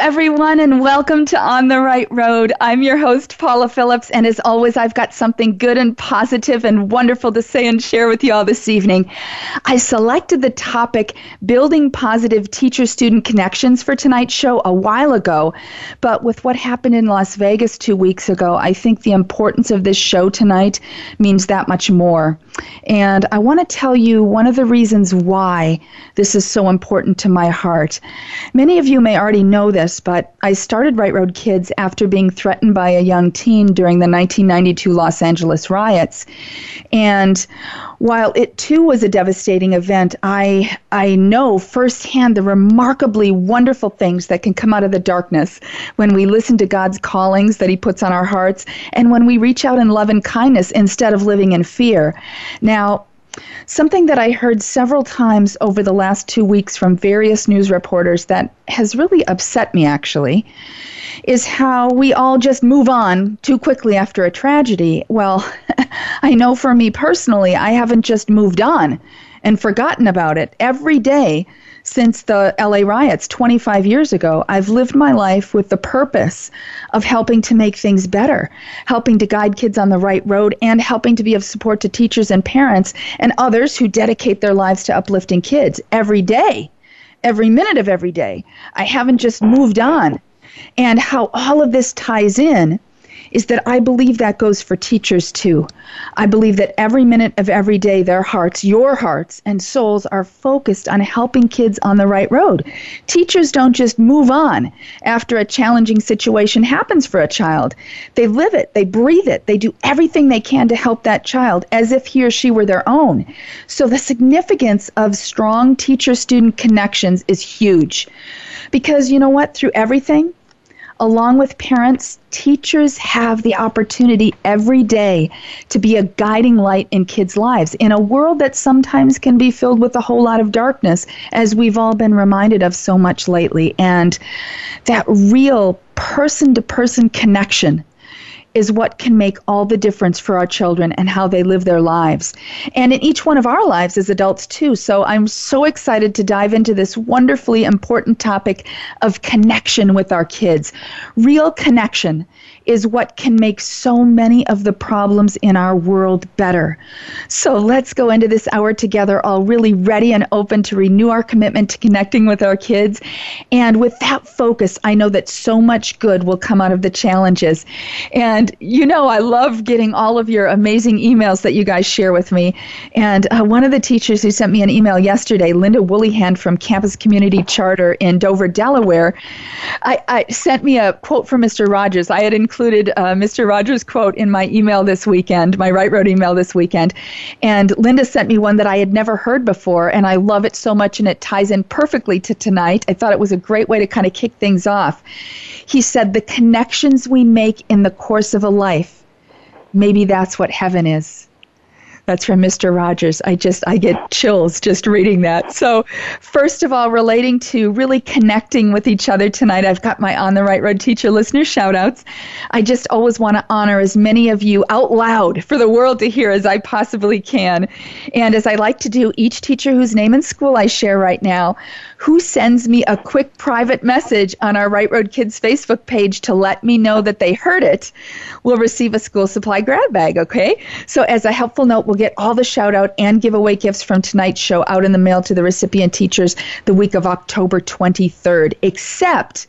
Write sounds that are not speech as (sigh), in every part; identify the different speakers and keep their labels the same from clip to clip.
Speaker 1: everyone, and welcome to On the Right Road. I'm your host, Paula Phillips, and as always, I've got something good and positive and wonderful to say and share with you all this evening. I selected the topic building positive teacher student connections for tonight's show a while ago, but with what happened in Las Vegas two weeks ago, I think the importance of this show tonight means that much more. And I want to tell you one of the reasons why this is so important to my heart. Many of you may already already know this, but I started Right Road Kids after being threatened by a young teen during the 1992 Los Angeles riots. And while it too was a devastating event, I I know firsthand the remarkably wonderful things that can come out of the darkness when we listen to God's callings that He puts on our hearts and when we reach out in love and kindness instead of living in fear. Now, Something that I heard several times over the last two weeks from various news reporters that has really upset me actually is how we all just move on too quickly after a tragedy. Well, (laughs) I know for me personally, I haven't just moved on and forgotten about it. Every day, since the LA riots 25 years ago, I've lived my life with the purpose of helping to make things better, helping to guide kids on the right road, and helping to be of support to teachers and parents and others who dedicate their lives to uplifting kids every day, every minute of every day. I haven't just moved on. And how all of this ties in is that I believe that goes for teachers too. I believe that every minute of every day, their hearts, your hearts and souls are focused on helping kids on the right road. Teachers don't just move on after a challenging situation happens for a child. They live it, they breathe it, they do everything they can to help that child as if he or she were their own. So the significance of strong teacher student connections is huge. Because you know what? Through everything, along with parents, teachers have the opportunity every day to be a guiding light in kids' lives in a world that sometimes can be filled with a whole lot of darkness, as we've all been reminded of so much lately. And that real person to person connection is what can make all the difference for our children and how they live their lives. And in each one of our lives as adults, too. So I'm so excited to dive into this wonderfully important topic of connection with our kids. Real connection is what can make so many of the problems in our world better. So let's go into this hour together, all really ready and open to renew our commitment to connecting with our kids. And with that focus, I know that so much good will come out of the challenges. And you know, I love getting all of your amazing emails that you guys share with me. And uh, one of the teachers who sent me an email yesterday, Linda Woollyhand from Campus Community Charter in Dover, Delaware, I, I sent me a quote from Mr. Rogers. I had included uh, Mr. Rogers' quote in my email this weekend, my Right Road email this weekend. And Linda sent me one that I had never heard before, and I love it so much, and it ties in perfectly to tonight. I thought it was a great way to kind of kick things off. He said, The connections we make in the course of a life, maybe that's what heaven is. That's from Mr. Rogers. I just I get chills just reading that. So, first of all, relating to really connecting with each other tonight, I've got my on the right road teacher listener shout outs. I just always want to honor as many of you out loud for the world to hear as I possibly can. And as I like to do, each teacher whose name and school I share right now, who sends me a quick private message on our Right Road Kids Facebook page to let me know that they heard it will receive a school supply grab bag, okay? So as a helpful note, we'll get all the shout out and giveaway gifts from tonight's show out in the mail to the recipient teachers the week of October 23rd, except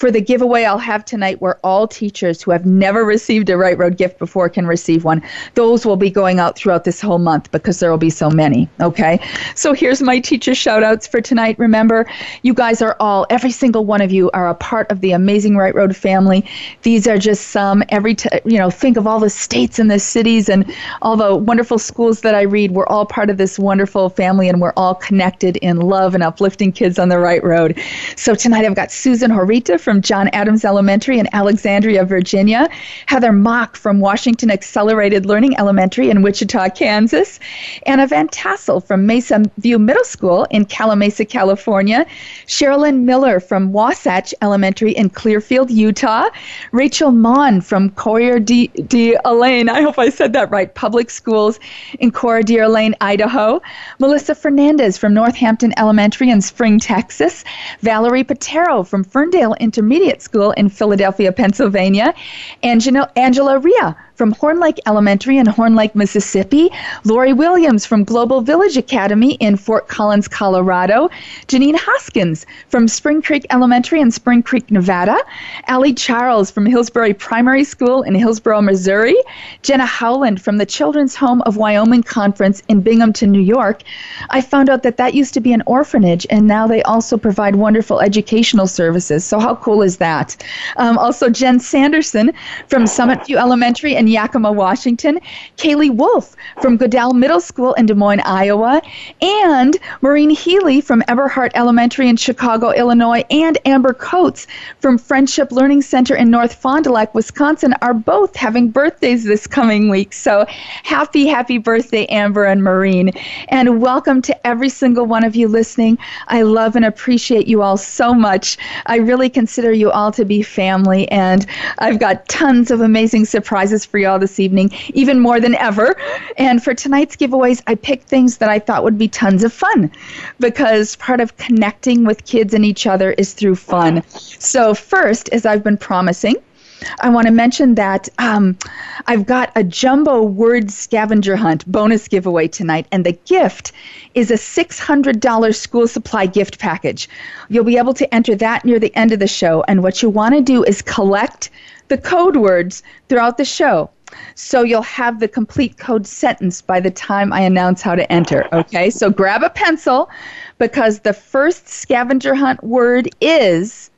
Speaker 1: for the giveaway I'll have tonight, where all teachers who have never received a Right Road gift before can receive one. Those will be going out throughout this whole month because there will be so many. Okay. So here's my teacher shout outs for tonight. Remember, you guys are all, every single one of you are a part of the amazing Right Road family. These are just some, every, t- you know, think of all the states and the cities and all the wonderful schools that I read, we're all part of this wonderful family and we're all connected in love and uplifting kids on the right road. So tonight I've got Susan Horita from John Adams Elementary in Alexandria, Virginia, Heather Mock from Washington Accelerated Learning Elementary in Wichita, Kansas, Anna Van Tassel from Mesa View Middle School in Calimesa, California, Sherilyn Miller from Wasatch Elementary in Clearfield, Utah, Rachel Mon from Coeur d'Alene, I hope I said that right, Public Schools in Coeur d'Alene, Idaho, Melissa Fernandez from Northampton Elementary in Spring, Texas, Valerie Patero from Ferndale Intermediate School in Philadelphia, Pennsylvania, Angela, Angela Ria from Horn Lake Elementary in Horn Lake, Mississippi, Lori Williams from Global Village Academy in Fort Collins, Colorado, Janine Hoskins from Spring Creek Elementary in Spring Creek, Nevada, Allie Charles from Hillsboro Primary School in Hillsboro, Missouri, Jenna Howland from the Children's Home of Wyoming Conference in Binghamton, New York. I found out that that used to be an orphanage, and now they also provide wonderful educational services. So, how cool is that? Um, also, Jen Sanderson from Summit View Elementary in Yakima, Washington, Kaylee Wolf from Goodrell Middle School in Des Moines, Iowa, and Maureen Healy from Eberhart Elementary in Chicago, Illinois, and Amber Coates from Friendship Learning Center in North Fond du Lac, Wisconsin are both having birthdays this coming week. So happy, happy birthday, Amber and Maureen. And welcome to every single one of you listening. I love and appreciate you all so much. I really consider you all to be family, and I've got tons of amazing surprises for you all this evening, even more than ever. And for tonight's giveaways, I picked things that I thought would be tons of fun because part of connecting with kids and each other is through fun. So, first, as I've been promising, I want to mention that um, I've got a jumbo word scavenger hunt bonus giveaway tonight, and the gift is a $600 school supply gift package. You'll be able to enter that near the end of the show, and what you want to do is collect the code words throughout the show. So you'll have the complete code sentence by the time I announce how to enter. Okay, so grab a pencil because the first scavenger hunt word is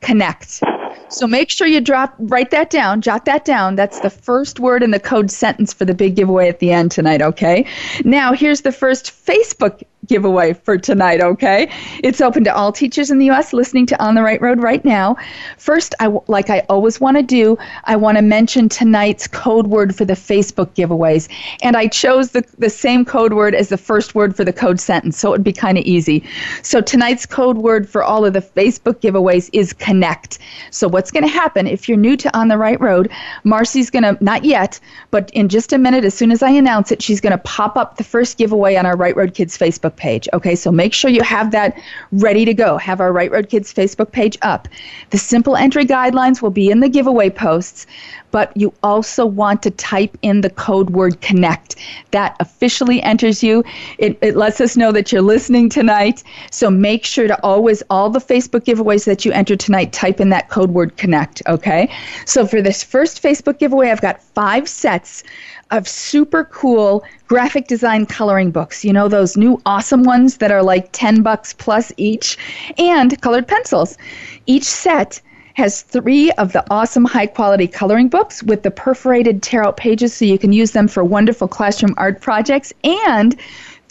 Speaker 1: connect. So make sure you drop write that down, jot that down. That's the first word in the code sentence for the big giveaway at the end tonight, okay? Now, here's the first Facebook giveaway for tonight, okay? It's open to all teachers in the US listening to On the Right Road right now. First, I like I always want to do, I want to mention tonight's code word for the Facebook giveaways. And I chose the the same code word as the first word for the code sentence, so it would be kind of easy. So tonight's code word for all of the Facebook giveaways is connect. So what's going to happen if you're new to On the Right Road, Marcy's going to not yet, but in just a minute as soon as I announce it, she's going to pop up the first giveaway on our Right Road Kids Facebook Facebook page. Okay, so make sure you have that ready to go. Have our Right Road Kids Facebook page up. The simple entry guidelines will be in the giveaway posts, but you also want to type in the code word connect. That officially enters you. It, it lets us know that you're listening tonight. So make sure to always, all the Facebook giveaways that you enter tonight, type in that code word connect. Okay, so for this first Facebook giveaway, I've got five sets of super cool graphic design coloring books. You know, those new awesome ones that are like 10 bucks plus each, and colored pencils. Each set has three of the awesome high quality coloring books with the perforated tear out pages so you can use them for wonderful classroom art projects and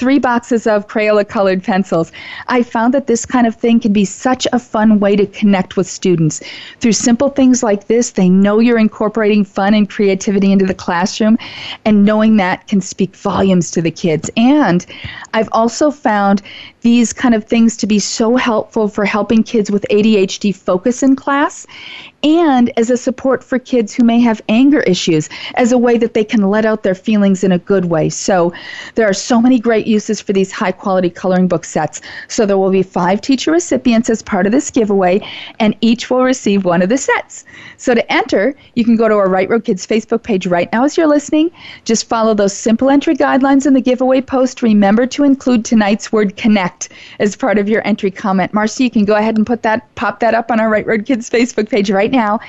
Speaker 1: three boxes of Crayola colored pencils. I found that this kind of thing can be such a fun way to connect with students. Through simple things like this, they know you're incorporating fun and creativity into the classroom, and knowing that can speak volumes to the kids. And I've also found these kind of things to be so helpful for helping kids with ADHD focus in class and as a support for kids who may have anger issues as a way that they can let out their feelings in a good way. So there are so many great uses for these high quality coloring book sets. So there will be five teacher recipients as part of this giveaway, and each will receive one of the sets. So to enter, you can go to our Right Road Kids Facebook page right now as you're listening. Just follow those simple entry guidelines in the giveaway post. Remember to include tonight's word connect as part of your entry comment. Marcy, you can go ahead and put that pop that up on our Right Road Kids Facebook page right now.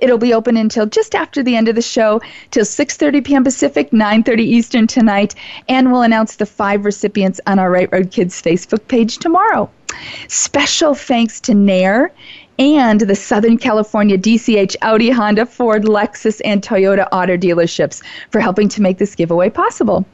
Speaker 1: It'll be open until just after the end of the show, till 6:30 p.m. Pacific, 9:30 Eastern tonight, and we'll announce the five recipients on our Right Road Kids Facebook page tomorrow. Special thanks to Nair and the Southern California DCH Audi, Honda, Ford, Lexus, and Toyota auto dealerships for helping to make this giveaway possible.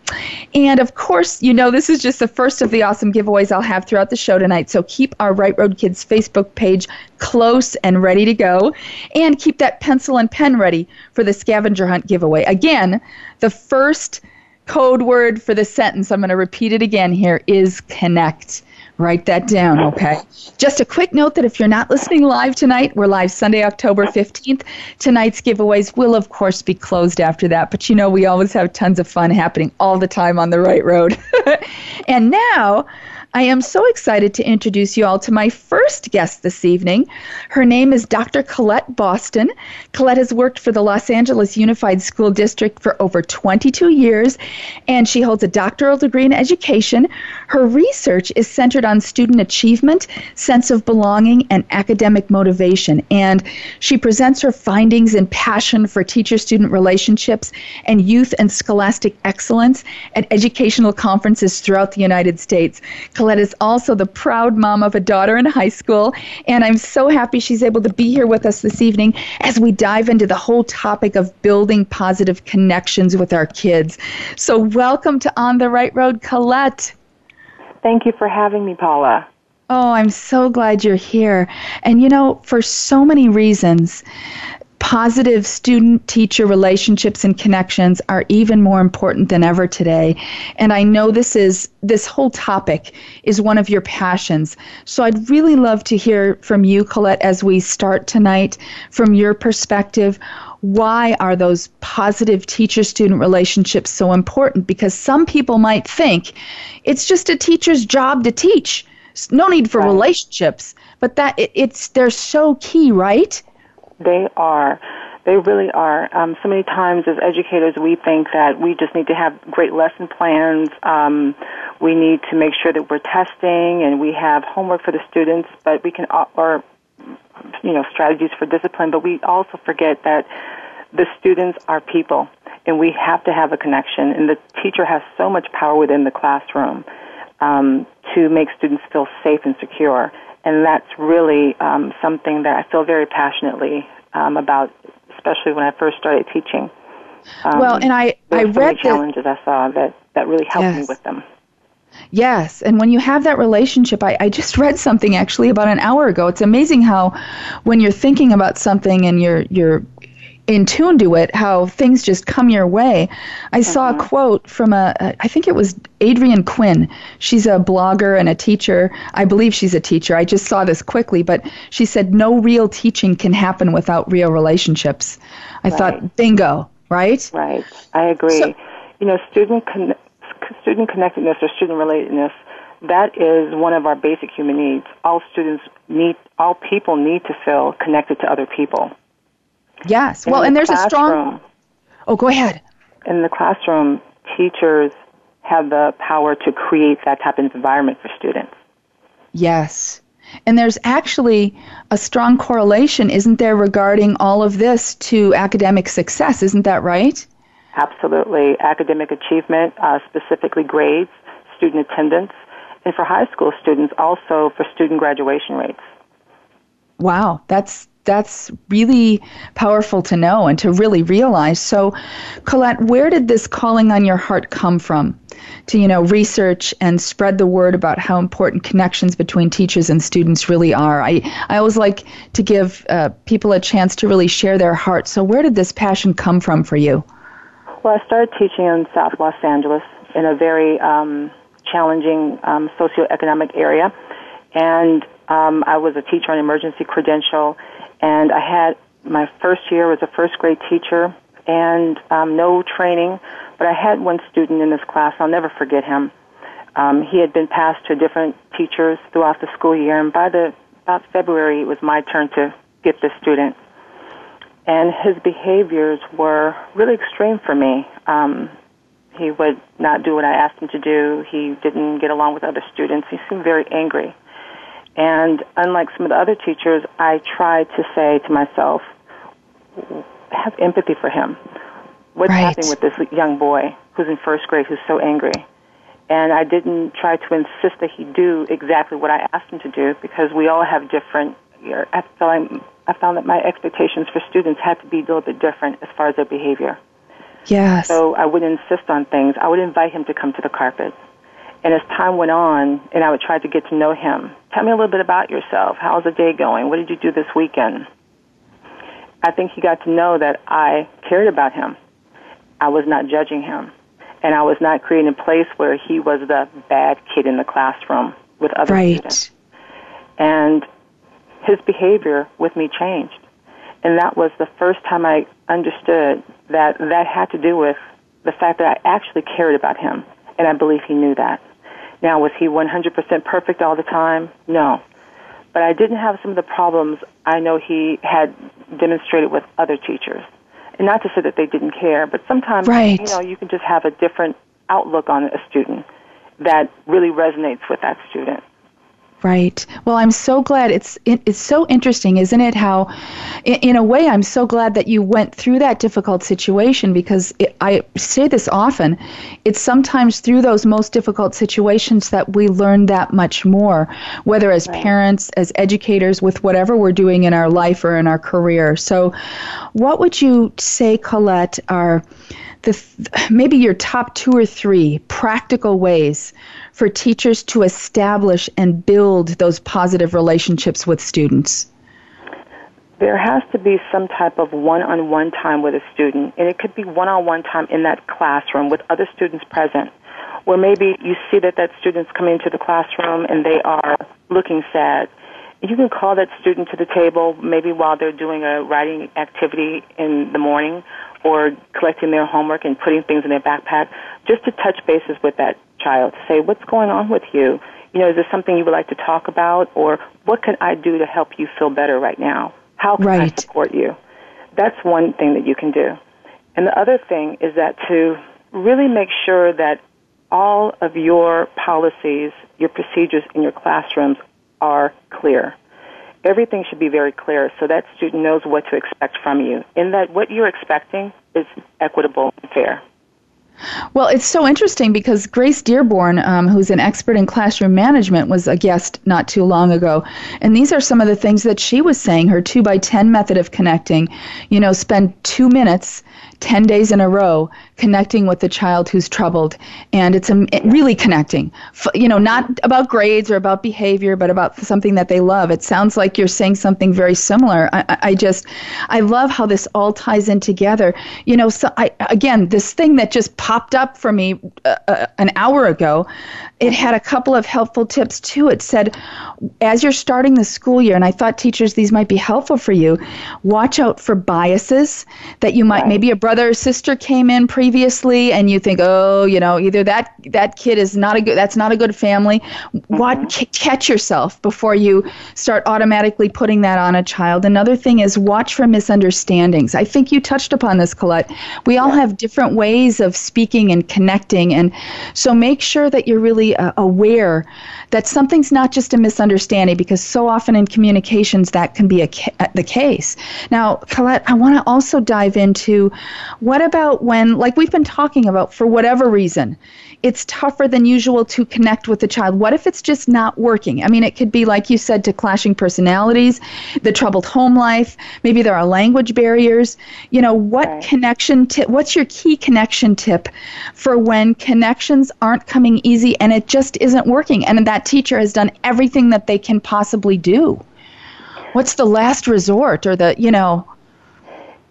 Speaker 1: And of course, you know this is just the first of the awesome giveaways I'll have throughout the show tonight. So keep our Right Road Kids Facebook page close and ready to go. And keep that pencil and pen ready for the scavenger hunt giveaway. Again, the first code word for the sentence, I'm going to repeat it again here, is connect. Write that down, okay? Just a quick note that if you're not listening live tonight, we're live Sunday, October 15th. Tonight's giveaways will, of course, be closed after that, but you know we always have tons of fun happening all the time on the right road. (laughs) and now, I am so excited to introduce you all to my first guest this evening. Her name is Dr. Colette Boston. Colette has worked for the Los Angeles Unified School District for over 22 years, and she holds a doctoral degree in education. Her research is centered on student achievement, sense of belonging, and academic motivation. And she presents her findings and passion for teacher student relationships and youth and scholastic excellence at educational conferences throughout the United States. Is also the proud mom of a daughter in high school, and I'm so happy she's able to be here with us this evening as we dive into the whole topic of building positive connections with our kids. So, welcome to On the Right Road, Colette.
Speaker 2: Thank you for having me, Paula.
Speaker 1: Oh, I'm so glad you're here. And you know, for so many reasons, positive student teacher relationships and connections are even more important than ever today. And i know this is this whole topic is one of your passions. So i'd really love to hear from you colette as we start tonight from your perspective why are those positive teacher student relationships so important? Because some people might think it's just a teacher's job to teach. No need for right. relationships. But that it, it's they're so key right
Speaker 2: they are. They really are. Um, so many times as educators, we think that we just need to have great lesson plans. Um, we need to make sure that we're testing and we have homework for the students, but we can, uh, or, you know, strategies for discipline, but we also forget that the students are people and we have to have a connection and the teacher has so much power within the classroom um, to make students feel safe and secure and that's really um, something that I feel very passionately um, about, especially when I first started teaching.
Speaker 1: Um, well, and I I
Speaker 2: so
Speaker 1: read
Speaker 2: challenges that, I saw that that really helped yes. me with them.
Speaker 1: Yes, and when you have that relationship, I, I just (laughs) read something actually about an hour ago. It's amazing how, when you're thinking about something and you're you're in tune to it, how things just come your way. I saw a mm-hmm. quote from a, a, I think it was Adrienne Quinn. She's a blogger and a teacher. I believe she's a teacher. I just saw this quickly, but she said, no real teaching can happen without real relationships. I right. thought, bingo, right?
Speaker 2: Right. I agree. So, you know, student, con- student connectedness or student relatedness, that is one of our basic human needs. All students need, all people need to feel connected to other people.
Speaker 1: Yes. well, and there's a strong. Oh, go ahead.
Speaker 2: In the classroom, teachers have the power to create that type of environment for students.
Speaker 1: Yes. And there's actually a strong correlation, isn't there, regarding all of this to academic success? Isn't that right?
Speaker 2: Absolutely. Academic achievement, uh, specifically grades, student attendance, and for high school students, also for student graduation rates.
Speaker 1: Wow, that's that's really powerful to know and to really realize. So, Colette, where did this calling on your heart come from? To you know, research and spread the word about how important connections between teachers and students really are. I I always like to give uh, people a chance to really share their heart. So, where did this passion come from for you?
Speaker 2: Well, I started teaching in South Los Angeles in a very um, challenging um, socioeconomic area, and um, I was a teacher on emergency credential and I had my first year was a first grade teacher and um, no training, but I had one student in this class. I'll never forget him. Um, he had been passed to different teachers throughout the school year, and by the about February, it was my turn to get this student. And his behaviors were really extreme for me. Um, he would not do what I asked him to do. He didn't get along with other students. He seemed very angry. And unlike some of the other teachers, I try to say to myself, have empathy for him. What's right. happening with this young boy who's in first grade who's so angry? And I didn't try to insist that he do exactly what I asked him to do because we all have different I like I found that my expectations for students had to be a little bit different as far as their behavior.
Speaker 1: Yes.
Speaker 2: So I wouldn't insist on things. I would invite him to come to the carpet. And as time went on, and I would try to get to know him, tell me a little bit about yourself. How's the day going? What did you do this weekend? I think he got to know that I cared about him. I was not judging him. And I was not creating a place where he was the bad kid in the classroom with other
Speaker 1: right.
Speaker 2: students. And his behavior with me changed. And that was the first time I understood that that had to do with the fact that I actually cared about him. And I believe he knew that. Now, was he 100% perfect all the time? No. But I didn't have some of the problems I know he had demonstrated with other teachers. And not to say that they didn't care, but sometimes,
Speaker 1: right.
Speaker 2: you know, you can just have a different outlook on a student that really resonates with that student.
Speaker 1: Right. Well, I'm so glad it's it, it's so interesting, isn't it? How, in, in, a way, I'm so glad that you went through that difficult situation because it, I say this often. It's sometimes through those most difficult situations that we learn that much more, whether as right. parents, as educators, with whatever we're doing in our life or in our career. So, what would you say, Colette, are the maybe your top two or three practical ways for teachers to establish and build those positive relationships with students?
Speaker 2: There has to be some type of one on one time with a student, and it could be one on one time in that classroom with other students present, where maybe you see that that student's coming into the classroom and they are looking sad. You can call that student to the table maybe while they're doing a writing activity in the morning or collecting their homework and putting things in their backpack, just to touch bases with that child to say, what's going on with you? You know, is this something you would like to talk about? Or what can I do to help you feel better right now? How can
Speaker 1: right.
Speaker 2: I support you? That's one thing that you can do. And the other thing is that to really make sure that all of your policies, your procedures in your classrooms are clear. Everything should be very clear so that student knows what to expect from you, and that what you're expecting is equitable and fair.
Speaker 1: Well, it's so interesting because Grace Dearborn, um, who's an expert in classroom management, was a guest not too long ago. And these are some of the things that she was saying her 2 by 10 method of connecting. You know, spend two minutes 10 days in a row connecting with the child who's troubled. And it's a, really connecting. You know not about grades or about behavior but about something that they love. It sounds like you're saying something very similar. I, I just i love how this all ties in together. You know so I, again this thing that just popped up for me uh, uh, an hour ago it had a couple of helpful tips too. It said as you're starting the school year and i thought teachers these might be helpful for you. Watch out for biases that you might right. maybe a brother or sister came in previously and you think oh you know either that that kid is not a good that's not a good family mm-hmm. what c- catch yourself before you start automatically putting that on a child another thing is watch for misunderstandings i think you touched upon this colette we all yeah. have different ways of speaking and connecting and so make sure that you're really uh, aware that something's not just a misunderstanding because so often in communications that can be a ca- the case. Now, Colette, I want to also dive into what about when, like we've been talking about, for whatever reason, it's tougher than usual to connect with the child. What if it's just not working? I mean, it could be, like you said, to clashing personalities, the troubled home life, maybe there are language barriers. You know, what right. connection tip, what's your key connection tip for when connections aren't coming easy and it just isn't working and that teacher has done everything that they can possibly do? What's the last resort or the, you know,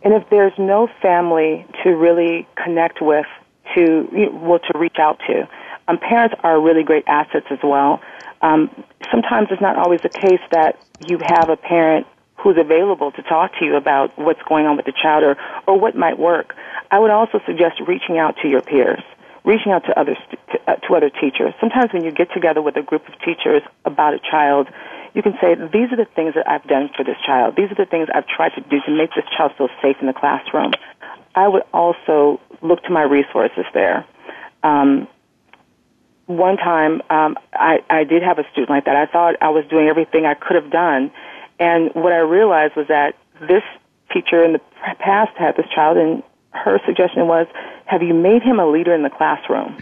Speaker 2: and if there's no family to really connect with, to well, to reach out to, um, parents are really great assets as well. Um, sometimes it's not always the case that you have a parent who's available to talk to you about what's going on with the child or, or what might work. I would also suggest reaching out to your peers, reaching out to other to, uh, to other teachers. Sometimes when you get together with a group of teachers about a child, you can say, these are the things that I've done for this child. These are the things I've tried to do to make this child feel safe in the classroom. I would also look to my resources there. Um, one time, um, I, I did have a student like that. I thought I was doing everything I could have done. And what I realized was that this teacher in the past had this child, and her suggestion was, have you made him a leader in the classroom?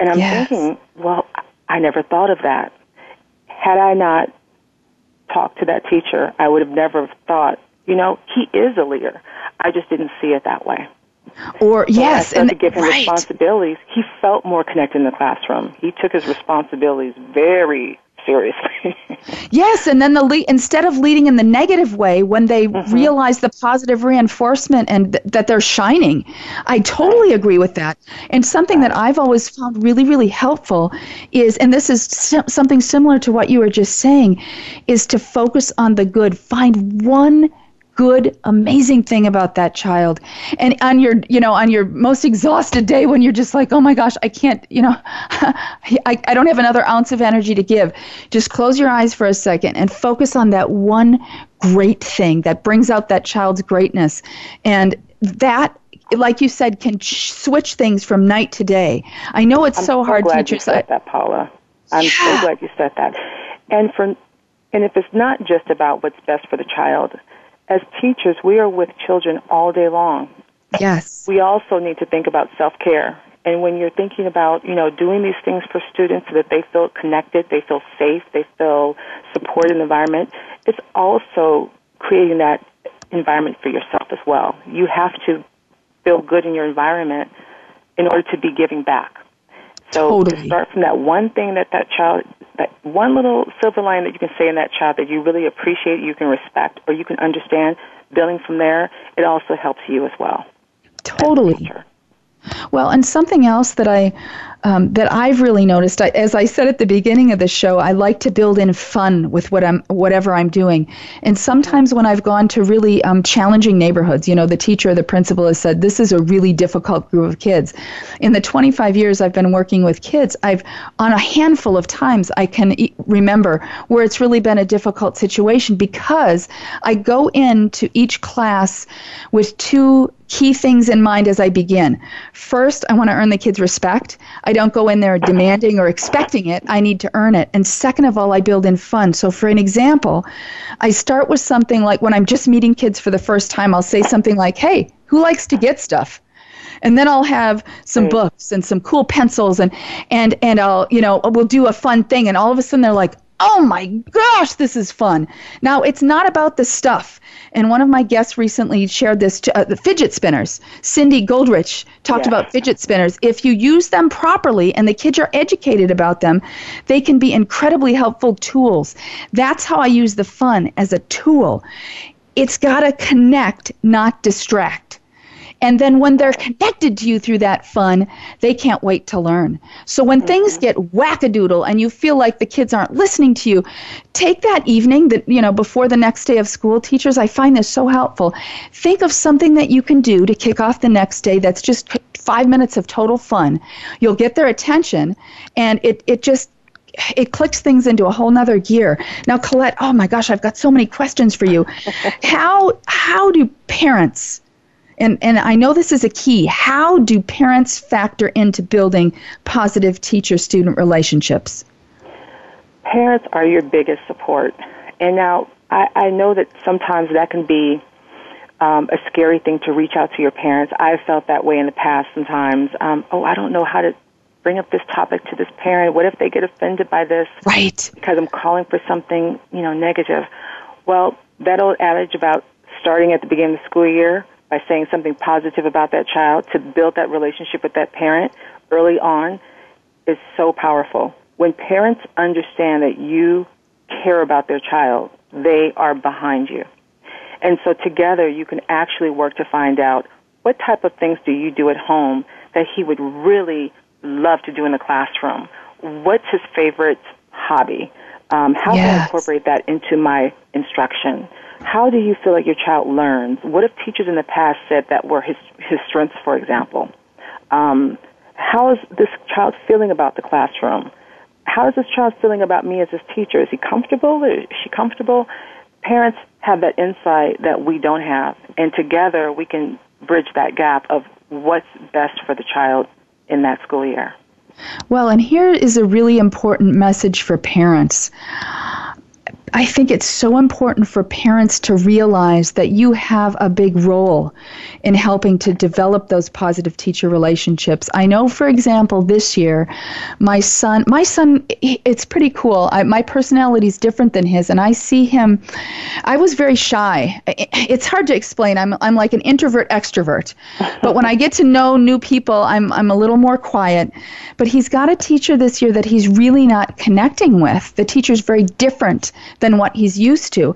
Speaker 2: And I'm
Speaker 1: yes.
Speaker 2: thinking, well, I never thought of that. Had I not talked to that teacher, I would have never thought, you know, he is a leader. I just didn't see it that way.
Speaker 1: Or
Speaker 2: So
Speaker 1: yes, and
Speaker 2: to give him
Speaker 1: right.
Speaker 2: responsibilities. He felt more connected in the classroom. He took his responsibilities very seriously. (laughs)
Speaker 1: Yes, and then the le- instead of leading in the negative way, when they
Speaker 2: Mm-hmm.
Speaker 1: realize the positive reinforcement and th- that they're shining, I totally agree with that. And something that I've always found really, really helpful is, and this is si- something similar to what you were just saying, is to focus on the good. Find one good amazing thing about that child and on your you know on your most exhausted day when you're just like oh my gosh i can't you know (laughs) I, I don't have another ounce of energy to give just close your eyes for a second and focus on that one great thing that brings out that child's greatness and that like you said can ch- switch things from night to day i know it's
Speaker 2: I'm
Speaker 1: so hard
Speaker 2: glad
Speaker 1: teachers
Speaker 2: you said that, Paula. I'm
Speaker 1: Yeah.
Speaker 2: so glad you said that. And for and if it's not just about what's best for the child, as teachers, we are with children all day long.
Speaker 1: yes
Speaker 2: We also need to think about self-care. And when you're thinking about, you know, doing these things for students so that they feel connected, they feel safe, they feel supported in the environment, it's also creating that environment for yourself as well. You have to feel good in your environment in order to be giving back. So
Speaker 1: Totally.
Speaker 2: to start from that one thing that that child, that one little silver line that you can say in that child that you really appreciate, you can respect, or you can understand, building from there, it also helps you as well.
Speaker 1: totally. Well, and something else that I um, that I've really noticed, I, as I said at the beginning of the show, I like to build in fun with what I'm whatever I'm doing. And sometimes when I've gone to really um, challenging neighborhoods, you know, the teacher or the principal has said this is a really difficult group of kids. In the 25 years I've been working with kids, I've on a handful of times I can e- remember where it's really been a difficult situation because I go into each class with two key things in mind as I begin. First, I want to earn the kids' respect. I don't go in there demanding or expecting it. I need to earn it. And second of all, I build in fun. So, for an example, I start with something like when I'm just meeting kids for the first time, I'll say something like, Hey, who likes to get stuff? and then I'll have some mm. books and some cool pencils and and and I'll you know we'll do a fun thing and all of a sudden they're like oh my gosh this is fun. Now it's not about the stuff. And one of my guests recently shared this to, uh, the fidget spinners. Cindy Goldrich talked about fidget spinners. If you use them properly and the kids are educated about them they can be incredibly helpful tools. That's how I use the fun as a tool. It's got to connect not distract and then when they're connected to you through that fun, they can't wait to learn. So when mm-hmm. things get wackadoodle and you feel like the kids aren't listening to you, take that evening that, you know, before the next day of school, teachers, I find this so helpful. Think of something that you can do to kick off the next day that's just five minutes of total fun. You'll get their attention and it, it just it clicks things into a whole nother gear. Now, Colette, oh my gosh, I've got so many questions for you. (laughs) how how do parents and, and I know this is a key. How do parents factor into building positive teacher student relationships?
Speaker 2: Parents are your biggest support. And now, I, I know that sometimes that can be um, a scary thing to reach out to your parents. I've felt that way in the past sometimes. Um, oh, I don't know how to bring up this topic to this parent. What if they get offended by this?
Speaker 1: Right.
Speaker 2: because I'm calling for something, you know, negative. Well, that old adage about starting at the beginning of the school year by saying something positive about that child to build that relationship with that parent early on is so powerful. When parents understand that you care about their child, they are behind you. And so together you can actually work to find out what type of things do you do at home that he would really love to do in the classroom. What's his favorite hobby? Um, how can I incorporate that into my instruction? How do you feel like your child learns? What if teachers in the past said that were his, his strengths, for example? Um, how is this child feeling about the classroom? How is this child feeling about me as his teacher? Is he comfortable? Is she comfortable? Parents have that insight that we don't have, and together we can bridge that gap of what's best for the child in that school year.
Speaker 1: Well, and here is a really important message for parents. I think it's so important for parents to realize that you have a big role in helping to develop those positive teacher relationships. I know, for example, this year, my son, my son, it's pretty cool. I, my personality is different than his, and I see him. I was very shy. It's hard to explain. I'm, I'm like an introvert extrovert, but when I get to know new people, I'm, I'm a little more quiet. But he's got a teacher this year that he's really not connecting with. The teacher's very different than what he's used to.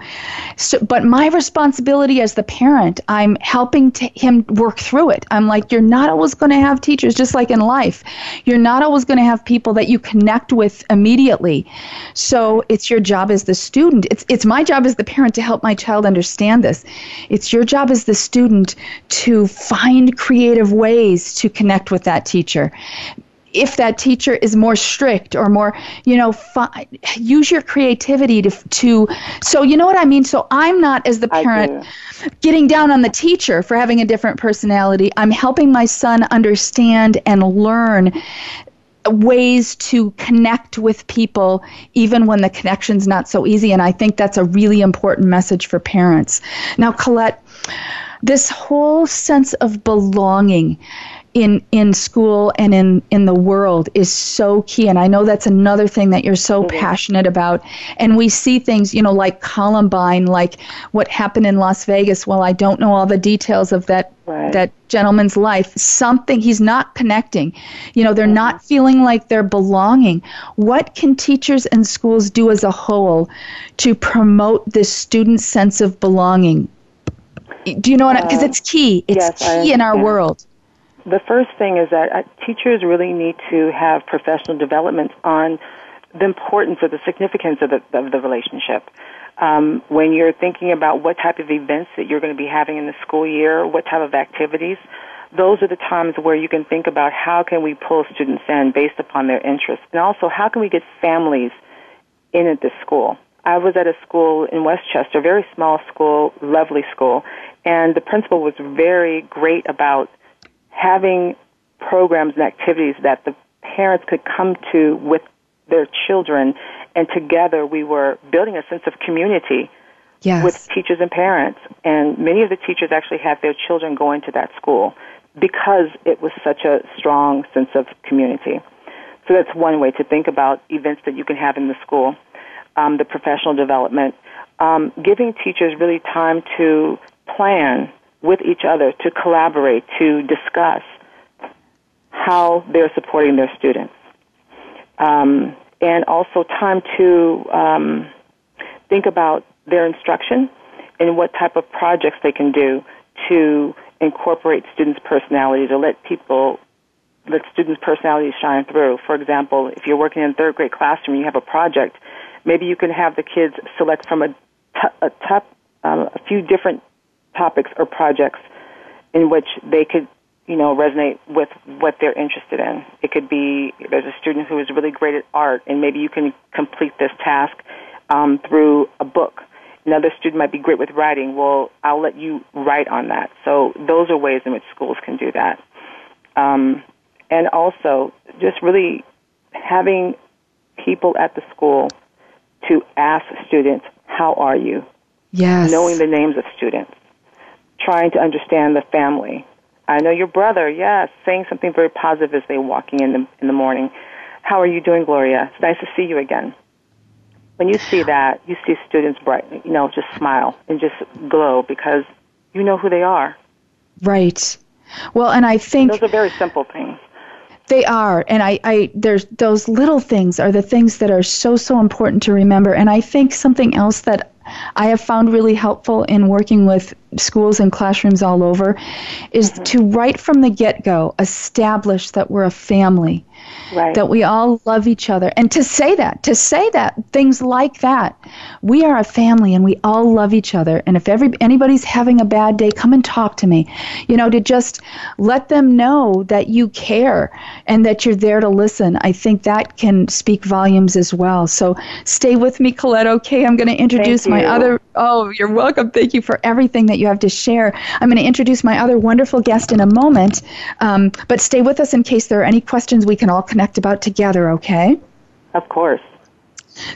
Speaker 1: So, but my responsibility as the parent, I'm helping to him work through it. I'm like, you're not always going to have teachers, just like in life. You're not always going to have people that you connect with immediately. So it's your job as the student. It's it's my job as the parent to help my child understand this. It's your job as the student to find creative ways to connect with that teacher if that teacher is more strict or more you know fi- use your creativity to to so you know what i mean? So i'm not as the parent getting down on the teacher for having a different personality. I'm helping my son understand and learn ways to connect with people even when the connection's not so easy. And i think that's a really important message for parents. Now colette this whole sense of belonging in in school and in in the world is so key. And i know that's another thing that you're so mm-hmm. passionate about. And we see things you know like columbine like what happened in las vegas. Well i don't know all the details of that right. that gentleman's life. Something he's not connecting. You know they're mm-hmm. not feeling like they're belonging. What can teachers and schools do as a whole to promote this student sense of belonging? Do you know what because uh, it's key. It's
Speaker 2: yes,
Speaker 1: key in our world
Speaker 2: the first thing is that uh, teachers really need to have professional development on the importance or the significance of the, of the relationship. Um, when you're thinking about what type of events that you're going to be having in the school year, what type of activities, those are the times where you can think about how can we pull students in based upon their interests, and also how can we get families in at this school. I was at a school in Westchester, a very small school, lovely school, and the principal was very great about having programs and activities that the parents could come to with their children, and together we were building a sense of community
Speaker 1: yes.
Speaker 2: with teachers and parents. And many of the teachers actually had their children going to that school because it was such a strong sense of community. So that's one way to think about events that you can have in the school. Um, the professional development, um, giving teachers really time to plan with each other to collaborate, to discuss how they're supporting their students. Um, and also time to um, think about their instruction and what type of projects they can do to incorporate students' personality, to let people, let students' personalities shine through. For example, if you're working in a third grade classroom, you have a project, maybe you can have the kids select from a, t- a, top, um, a few different topics or projects in which they could, you know, resonate with what they're interested in. It could be there's a student who is really great at art, and maybe you can complete this task um, through a book. Another student might be great with writing. Well, I'll let you write on that. So those are ways in which schools can do that. Um, and also, just really having people at the school to ask students, "How are you?"
Speaker 1: Yes.
Speaker 2: Knowing the names of students trying to understand the family. I know your brother, yes, saying something very positive as they walking in the in the morning. How are you doing, Gloria? It's nice to see you again. When you see that, you see students bright, you know, just smile and just glow because you know who they are.
Speaker 1: Right. Well, and I think
Speaker 2: those are very simple things.
Speaker 1: They are, and I, I, there's those little things are the things that are so, so important to remember. And I think something else that I have found really helpful in working with schools and classrooms all over is mm-hmm. to right from the get go establish that we're a family
Speaker 2: right.
Speaker 1: that we all love each other. And to say that, to say that, things like that, we are a family and we all love each other. And if every anybody's having a bad day, come and talk to me. You know, to just let them know that you care and that you're there to listen. I think that can speak volumes as well. So stay with me, Colette. Okay, I'm going to introduce my other. Oh, you're welcome. Thank you for everything that you have to share. I'm going to introduce my other wonderful guest in a moment. Um, but stay with us in case there are any questions we can all connect about together, okay?
Speaker 2: Of course.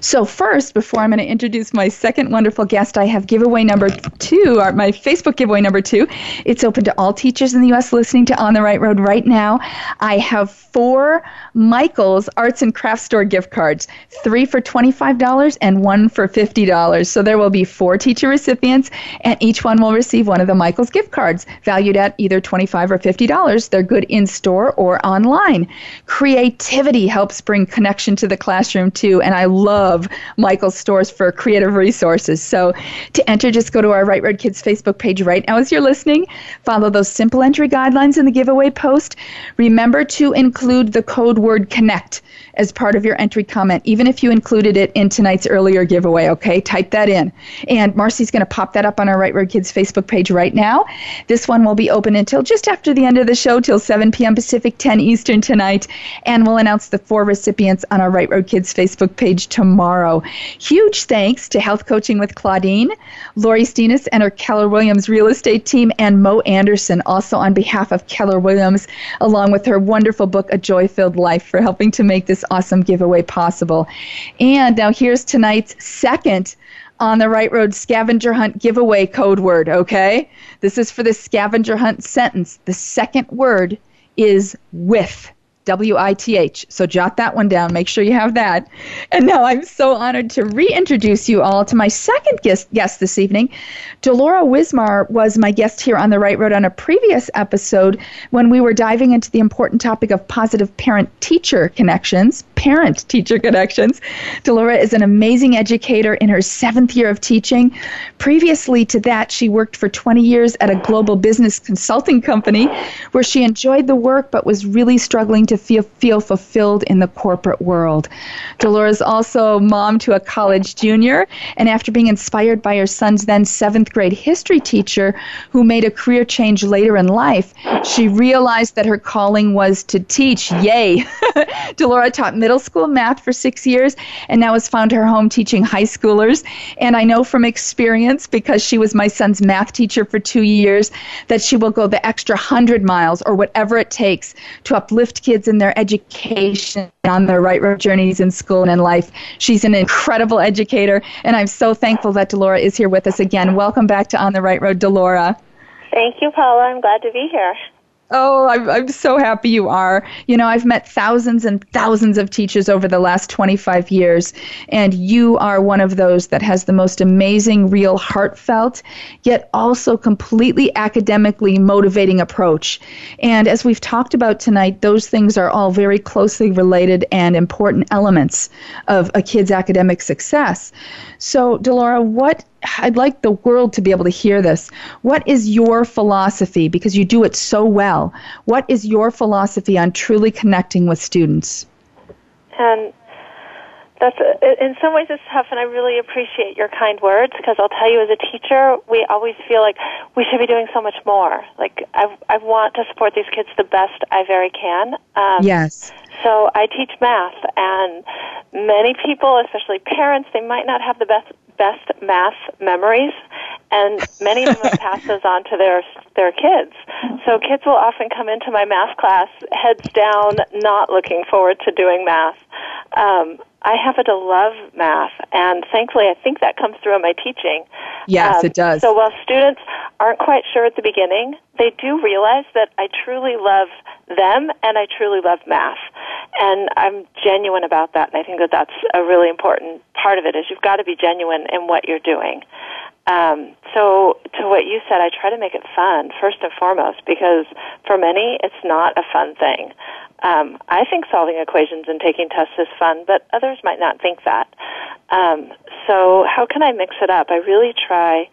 Speaker 1: So, first, before I'm going to introduce my second wonderful guest, I have giveaway number two, or my Facebook giveaway number two. It's open to all teachers in the U.S. listening to On the Right Road right now. I have four Michaels Arts and Crafts Store gift cards, three for $25 and one for $50. So, there will be four teacher recipients, and each one will receive one of the Michaels gift cards, valued at either $25 or $50. They're good in store or online. Creativity helps bring connection to the classroom, too, and I love love Michael's stores for creative resources. So to enter, just go to our Right Road Kids Facebook page right now as you're listening. Follow those simple entry guidelines in the giveaway post. Remember to include the code word connect as part of your entry comment, even if you included it in tonight's earlier giveaway, okay? Type that in. And Marcy's going to pop that up on our Right Road Kids Facebook page right now. This one will be open until just after the end of the show, till 7 p.m. Pacific, 10 Eastern tonight. And we'll announce the four recipients on our Right Road Kids Facebook page tomorrow. Huge thanks to Health Coaching with Claudine, Lori Steenis, and her Keller Williams real estate team, and Mo Anderson, also on behalf of Keller Williams, along with her wonderful book, A Joy Filled Life, for helping to make this awesome giveaway possible. And now here's tonight's second on the right road scavenger hunt giveaway code word, okay? This is for the scavenger hunt sentence. The second word is with. W I T H. So jot that one down. Make sure you have that. And now I'm so honored to reintroduce you all to my second guest, guest this evening. Delora Wismar was my guest here on the Right Road on a previous episode when we were diving into the important topic of positive parent teacher connections, parent teacher connections. Delora is an amazing educator in her seventh year of teaching. Previously to that, she worked for 20 years at a global business consulting company where she enjoyed the work but was really struggling to to feel, feel fulfilled in the corporate world. Delora's also mom to a college junior, and after being inspired by her son's then seventh grade history teacher, who made a career change later in life, she realized that her calling was to teach. Yay! (laughs) Delora taught middle school math for six years and now has found her home teaching high schoolers. And I know from experience, because she was my son's math teacher for two years, that she will go the extra hundred miles or whatever it takes to uplift kids kids in their education on their right road journeys in school and in life. She's an incredible educator, and I'm so thankful that Delora is here with us again. Welcome back to On the Right Road, Delora.
Speaker 3: Thank you, Paula. I'm glad to be here.
Speaker 1: Oh, I'm, I'm so happy you are. You know, I've met thousands and thousands of teachers over the last 25 years, and you are one of those that has the most amazing, real, heartfelt, yet also completely academically motivating approach. And as we've talked about tonight, those things are all very closely related and important elements of a kid's academic success. So, Delora, what I'd like the world to be able to hear this. What is your philosophy because you do it so well? What is your philosophy on truly connecting with students?
Speaker 3: And that's in some ways it's tough and I really appreciate your kind words because I'll tell you as a teacher we always feel like we should be doing so much more. Like I, I want to support these kids the best I very can
Speaker 1: um, yes.
Speaker 3: so I teach math and many people especially parents they might not have the best best math memories, and many of them (laughs) have passed those on to their their kids. So kids will often come into my math class heads down, not looking forward to doing math. Um, I happen to love math, and thankfully, I think that comes through in my teaching.
Speaker 1: Yes, um, it does.
Speaker 3: So while students aren't quite sure at the beginning, they do realize that I truly love them and I truly love math. And I'm genuine about that, and I think that that's a really important part of it. Is you've got to be genuine in what you're doing. Um, so, to what you said, I try to make it fun first and foremost because for many, it's not a fun thing. Um, I think solving equations and taking tests is fun, but others might not think that. Um, so, how can I mix it up? I really try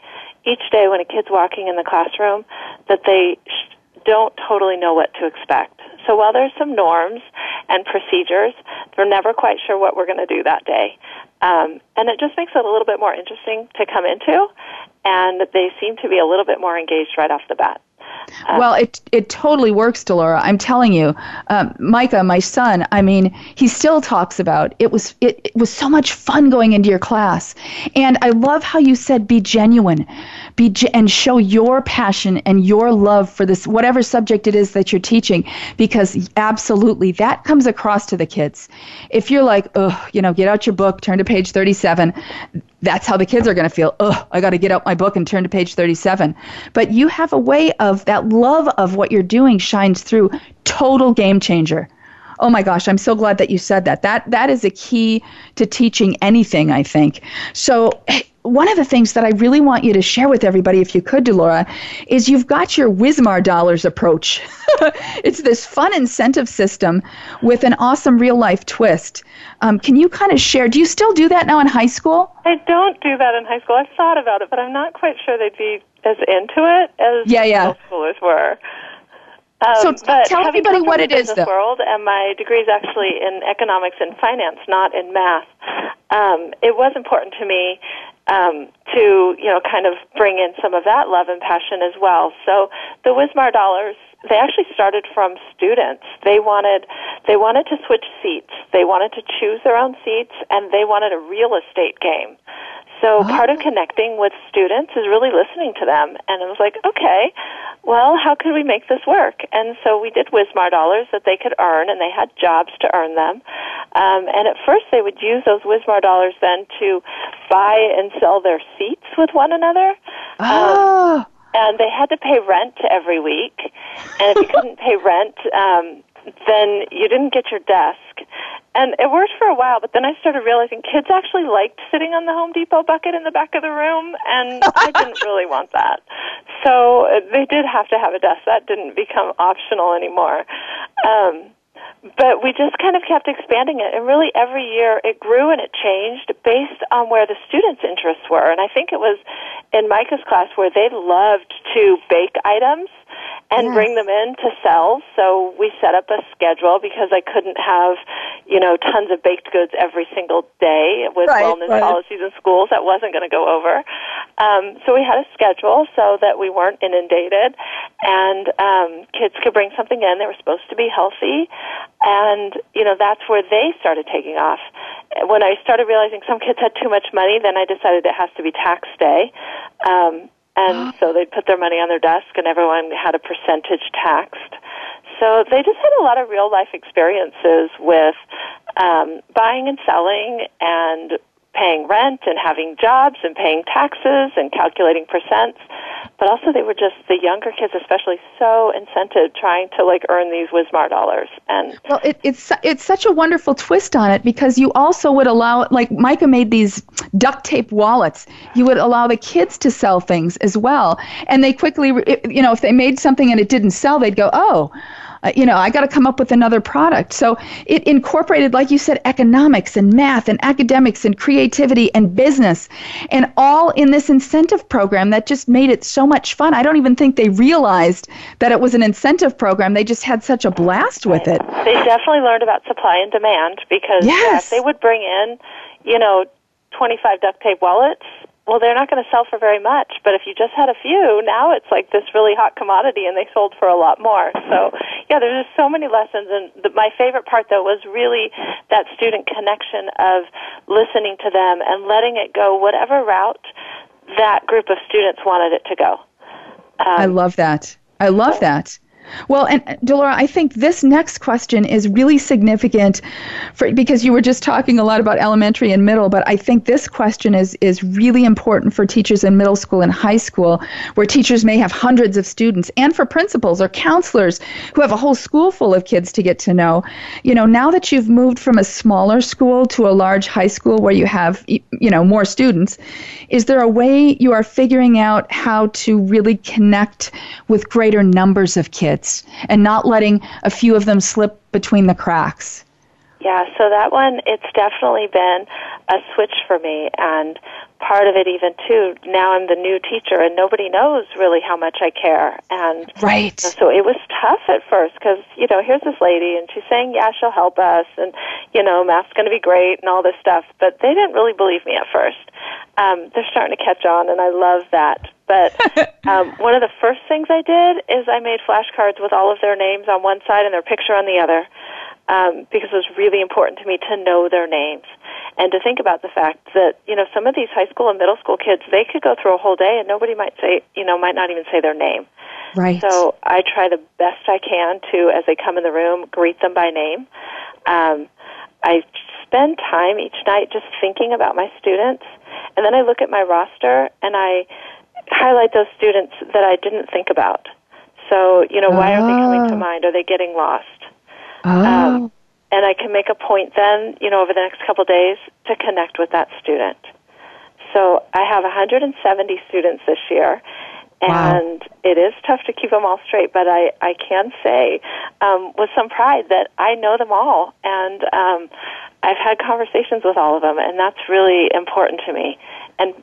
Speaker 3: each day when a kid's walking in the classroom that they sh- don't totally know what to expect. So, while there's some norms and procedures, they're never quite sure what we're going to do that day. Um, and it just makes it a little bit more interesting to come into, and they seem to be a little bit more engaged right off the bat.
Speaker 1: Uh, well, it it totally works, Delora. I'm telling you, um, Micah, my son. I mean, he still talks about it was it, it was so much fun going into your class, and I love how you said be genuine, be and show your passion and your love for this whatever subject it is that you're teaching because absolutely that comes across to the kids. If you're like oh you know get out your book turn to page 37 that's how the kids are going to feel oh i got to get out my book and turn to page 37 but you have a way of that love of what you're doing shines through total game changer Oh my gosh, I'm so glad that you said that. That that is a key to teaching anything, I think. So one of the things that I really want you to share with everybody, if you could, Delora, is you've got your Wismar dollars approach. (laughs) it's this fun incentive system with an awesome real life twist. Um, can you kind of share? Do you still do that now in high school?
Speaker 3: I don't do that in high school. I've thought about it, but I'm not quite sure they'd be as into it as
Speaker 1: yeah, yeah.
Speaker 3: middle schoolers were.
Speaker 1: Um, so tell everybody what it is,
Speaker 3: though. World, and my degree is actually in economics and finance, not in math. Um, it was important to me um, to, you know, kind of bring in some of that love and passion as well. So the Wismar dollars, they actually started from students. They wanted, they wanted to switch seats. They wanted to choose their own seats, and they wanted a real estate game. So part of connecting with students is really listening to them. And it was like, okay, well, how could we make this work? And so we did Wismar dollars that they could earn, and they had jobs to earn them. Um, and at first, they would use those Wismar dollars then to buy and sell their seats with one another.
Speaker 1: Oh.
Speaker 3: Um, and they had to pay rent every week. And if you couldn't pay rent, um, then you didn't get your desk. And it worked for a while, but then I started realizing kids actually liked sitting on the Home Depot bucket in the back of the room, and I didn't (laughs) really want that. So uh, they did have to have a desk. That didn't become optional anymore. Um, but we just kind of kept expanding it and really every year it grew and it changed based on where the students interests were and i think it was in micah's class where they loved to bake items and yes. bring them in to sell. So we set up a schedule because I couldn't have, you know, tons of baked goods every single day with
Speaker 1: right,
Speaker 3: wellness
Speaker 1: right.
Speaker 3: policies in schools. That wasn't going to go over. Um, so we had a schedule so that we weren't inundated, and um, kids could bring something in. They were supposed to be healthy, and you know that's where they started taking off. When I started realizing some kids had too much money, then I decided it has to be tax day. Um, and (gasps) so they'd put their money on their desk and everyone had a percentage taxed. So they just had a lot of real life experiences with um, buying and selling and paying rent and having jobs and paying taxes and calculating percents. But also they were just the younger kids especially so incented trying to like earn these wismar dollars. And
Speaker 1: well it, it's it's such a wonderful twist on it because you also would allow like micah made these duct tape wallets. You would allow the kids to sell things as well. And they quickly you know if they made something and it didn't sell they'd go oh uh, you know, I got to come up with another product. So it incorporated, like you said, economics and math and academics and creativity and business, and all in this incentive program that just made it so much fun. I don't even think they realized that it was an incentive program. They just had such a blast with it.
Speaker 3: They definitely learned about supply and demand because
Speaker 1: yes.
Speaker 3: they would bring in, you know, 25 duct tape wallets well, they're not going to sell for very much. But if you just had a few, now it's like this really hot commodity, and they sold for a lot more. So, yeah, there's just so many lessons. And the, my favorite part, though, was really that student connection of listening to them and letting it go whatever route that group of students wanted it to go.
Speaker 1: Um, I love that. I love that. Well, and uh, Delora, I think this next question is really significant for because you were just talking a lot about elementary and middle, but I think this question is is really important for teachers in middle school and high school where teachers may have hundreds of students and for principals or counselors who have a whole school full of kids to get to know. You know, now that you've moved from a smaller school to a large high school where you have you know more students, is there a way you are figuring out how to really connect with greater numbers of kids? And not letting a few of them slip between the cracks.
Speaker 3: Yeah, so that one, it's definitely been a switch for me. And part of it, even too, now I'm the new teacher and nobody knows really how much I care. And
Speaker 1: right.
Speaker 3: so it was tough at first because, you know, here's this lady and she's saying, yeah, she'll help us and, you know, math's going to be great and all this stuff. But they didn't really believe me at first. Um, they're starting to catch on and I love that. But (laughs) um, one of the first things I did is I made flashcards with all of their names on one side and their picture on the other um, because it was really important to me to know their names. And to think about the fact that you know some of these high school and middle school kids they could go through a whole day and nobody might say you know might not even say their name
Speaker 1: Right.
Speaker 3: so I try the best I can to, as they come in the room, greet them by name. Um, I spend time each night just thinking about my students, and then I look at my roster and I highlight those students that I didn't think about. So, you know, why are they coming to
Speaker 1: Oh.
Speaker 3: mind? Are they getting lost?
Speaker 1: oh.
Speaker 3: um, And I can make a point then, you know, over the next couple days to connect with that student. So I have 170 students this year,
Speaker 1: Wow.
Speaker 3: and it is tough to keep them all straight. But I, I can say um, with some pride that I know them all, and um, I've had conversations with all of them, and that's really important to me, and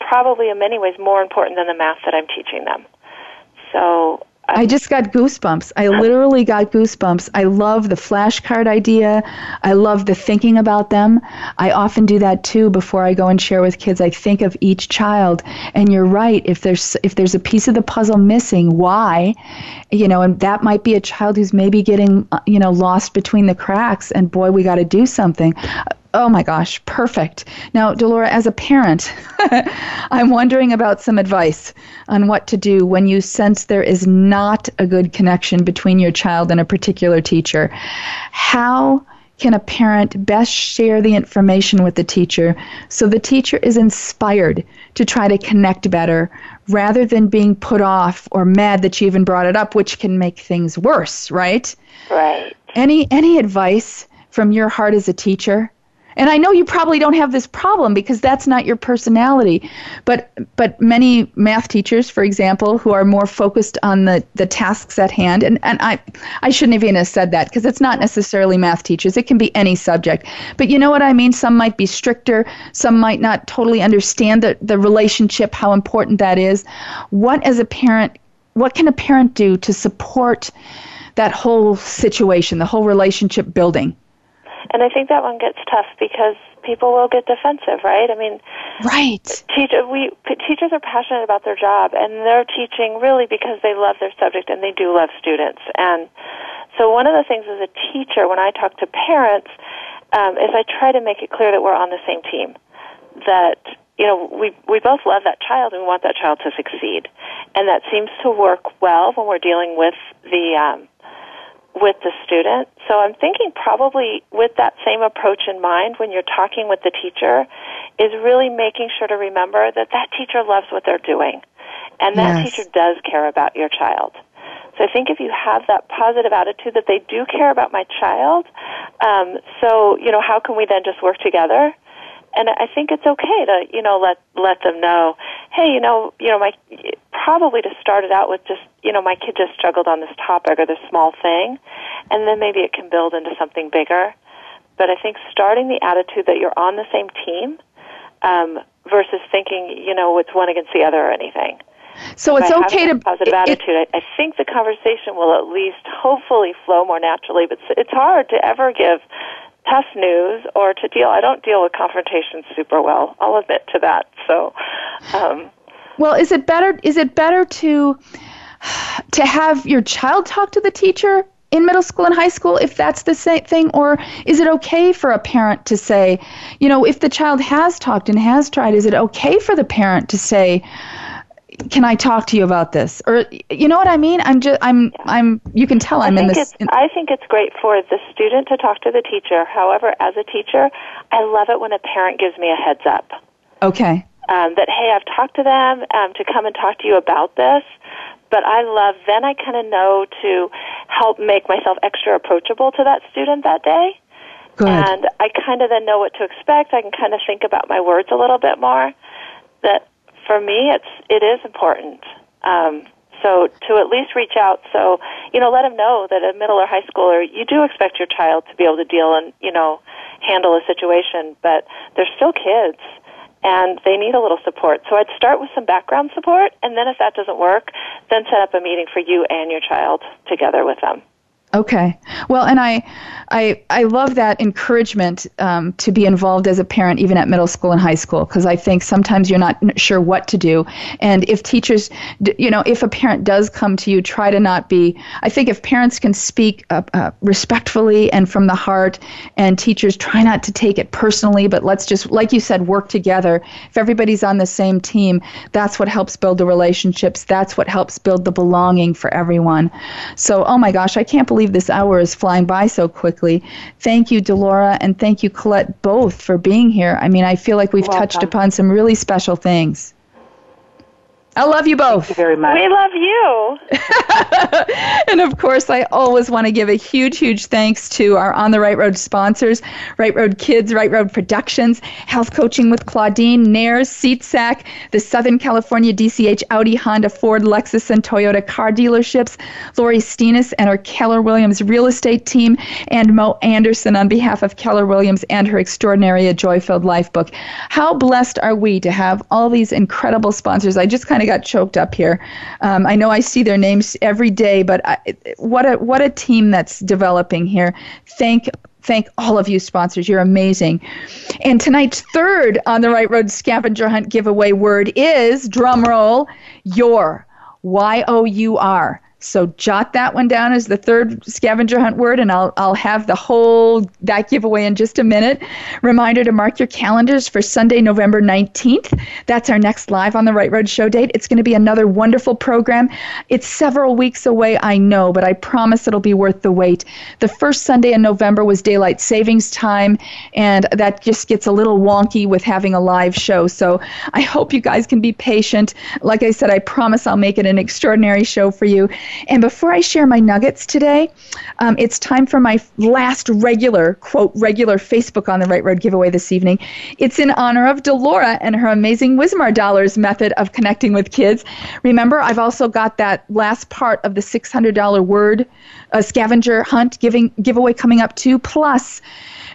Speaker 3: probably in many ways more important than the math that I'm teaching them. So
Speaker 1: I just got goosebumps. I literally got goosebumps. I love the flashcard idea. I love the thinking about them. I often do that too before I go and share with kids. I think of each child, and you're right. If there's if there's a piece of the puzzle missing, why? You know, and that might be a child who's maybe getting uh, you know lost between the cracks. And boy, we got to do something. Oh my gosh, perfect. Now, Delora, as a parent, (laughs) I'm wondering about some advice on what to do when you sense there is not a good connection between your child and a particular teacher. How can a parent best share the information with the teacher so the teacher is inspired to try to connect better rather than being put off or mad that you even brought it up, which can make things worse, right?
Speaker 3: right.
Speaker 1: Any any advice from your heart as a teacher? And I know you probably don't have this problem because that's not your personality. But but many math teachers, for example, who are more focused on the, the tasks at hand, and, and I I shouldn't even have said that because it's not necessarily math teachers. It can be any subject. But you know what I mean? Some might be stricter, some might not totally understand the, the relationship, how important that is. What as a parent what can a parent do to support that whole situation, the whole relationship building?
Speaker 3: And I think that one gets tough because people will get defensive, right? I mean,
Speaker 1: Right.
Speaker 3: teach, we p- teachers are passionate about their job, and they're teaching really because they love their subject and they do love students. And so, one of the things as a teacher, when I talk to parents, um, is I try to make it clear that we're on the same team. That you know we we both love that child and we want that child to succeed, and that seems to work well when we're dealing with the um, with the student. So I'm thinking probably with that same approach in mind when you're talking with the teacher is really making sure to remember that that teacher loves what they're doing and that
Speaker 1: Yes.
Speaker 3: teacher does care about your child. So I think if you have that positive attitude that they do care about my child, um, so you know how can we then just work together? And I think it's okay to you know let let them know, hey, you know, you know, my probably to start it out with just you know my kid just struggled on this topic or this small thing, and then maybe it can build into something bigger. But I think starting the attitude that you're on the same team um, versus thinking you know it's one against the other or anything
Speaker 1: So it's okay to
Speaker 3: positive
Speaker 1: it- it-
Speaker 3: attitude. I, I think the conversation will at least hopefully flow more naturally. But it's- it's hard to ever give tough news or to deal. I don't deal with confrontations super well. I'll admit to that. So, um,
Speaker 1: well, is it better? Is it better to to have your child talk to the teacher in middle school and high school if that's the same thing, or is it okay for a parent to say, you know, if the child has talked and has tried, is it okay for the parent to say? Can I talk to you about this? Or you know what I mean? I'm just I'm I'm you can tell I'm in this
Speaker 3: it's I think it's great for the student to talk to the teacher. However, as a teacher, I love it when a parent gives me a heads up.
Speaker 1: okay.
Speaker 3: um, that hey, I've talked to them um, to come and talk to you about this. But I love then I kind of know to help make myself extra approachable to that student that day,
Speaker 1: Good.
Speaker 3: and I kind of then know what to expect. I can kind of think about my words a little bit more. That for me, it's it is important. Um, so to at least reach out, so you know, let them know that a middle or high schooler, you do expect your child to be able to deal and you know handle a situation, but they're still kids and they need a little support. So I'd start with some background support, and then if that doesn't work, then set up a meeting for you and your child together with them.
Speaker 1: Okay. Well, and I, I, I love that encouragement um, to be involved as a parent, even at middle school and high school, because I think sometimes you're not sure what to do. And if teachers, you know, if a parent does come to you, try to not be. I think if parents can speak uh, uh, respectfully and from the heart, and teachers try not to take it personally, but let's just, like you said, work together. If everybody's on the same team, that's what helps build the relationships. That's what helps build the belonging for everyone. So, oh my gosh, I can't believe believe this hour is flying by so quickly. Thank you, Delora, and thank you, Colette, both for being here. I mean, I feel like we've touched upon some really special things. I love you both.
Speaker 2: Thank you very much.
Speaker 3: We love you. (laughs)
Speaker 1: course, I always want to give a huge, huge thanks to our On the Right Road sponsors Right Road Kids, Right Road Productions, Health Coaching with Claudine, Nares, SeatSack, the Southern California DCH Audi, Honda, Ford, Lexus, and Toyota car dealerships, Lori Steenis and her Keller Williams real estate team, and Mo Anderson on behalf of Keller Williams and her extraordinary A Joy Filled Life book. How blessed are we to have all these incredible sponsors? I just kind kind of got choked up here. Um, I know I see their names every day, but I, what a what a team that's developing here. Thank thank all of you sponsors. You're amazing. And tonight's third on the Right Road Scavenger Hunt giveaway word is drumroll your Y O U R. So jot that one down as the third scavenger hunt word, and I'll, I'll have the whole that giveaway in just a minute. Reminder to mark your calendars for Sunday, November 19th. That's our next live on the Right Road show date. It's going to be another wonderful program. It's several weeks away, I know, but I promise it'll be worth the wait. The first Sunday in November was daylight savings time, and that just gets a little wonky with having a live show. So I hope you guys can be patient. Like I said, I promise I'll make it an extraordinary show for you. And before I share my nuggets today, um, it's time for my last regular, quote, regular Facebook on the Right Road giveaway this evening. It's in honor of Delora and her amazing Wismar Dollars method of connecting with kids. Remember, I've also got that last part of the $600 word uh, scavenger hunt giving giveaway coming up too. Plus,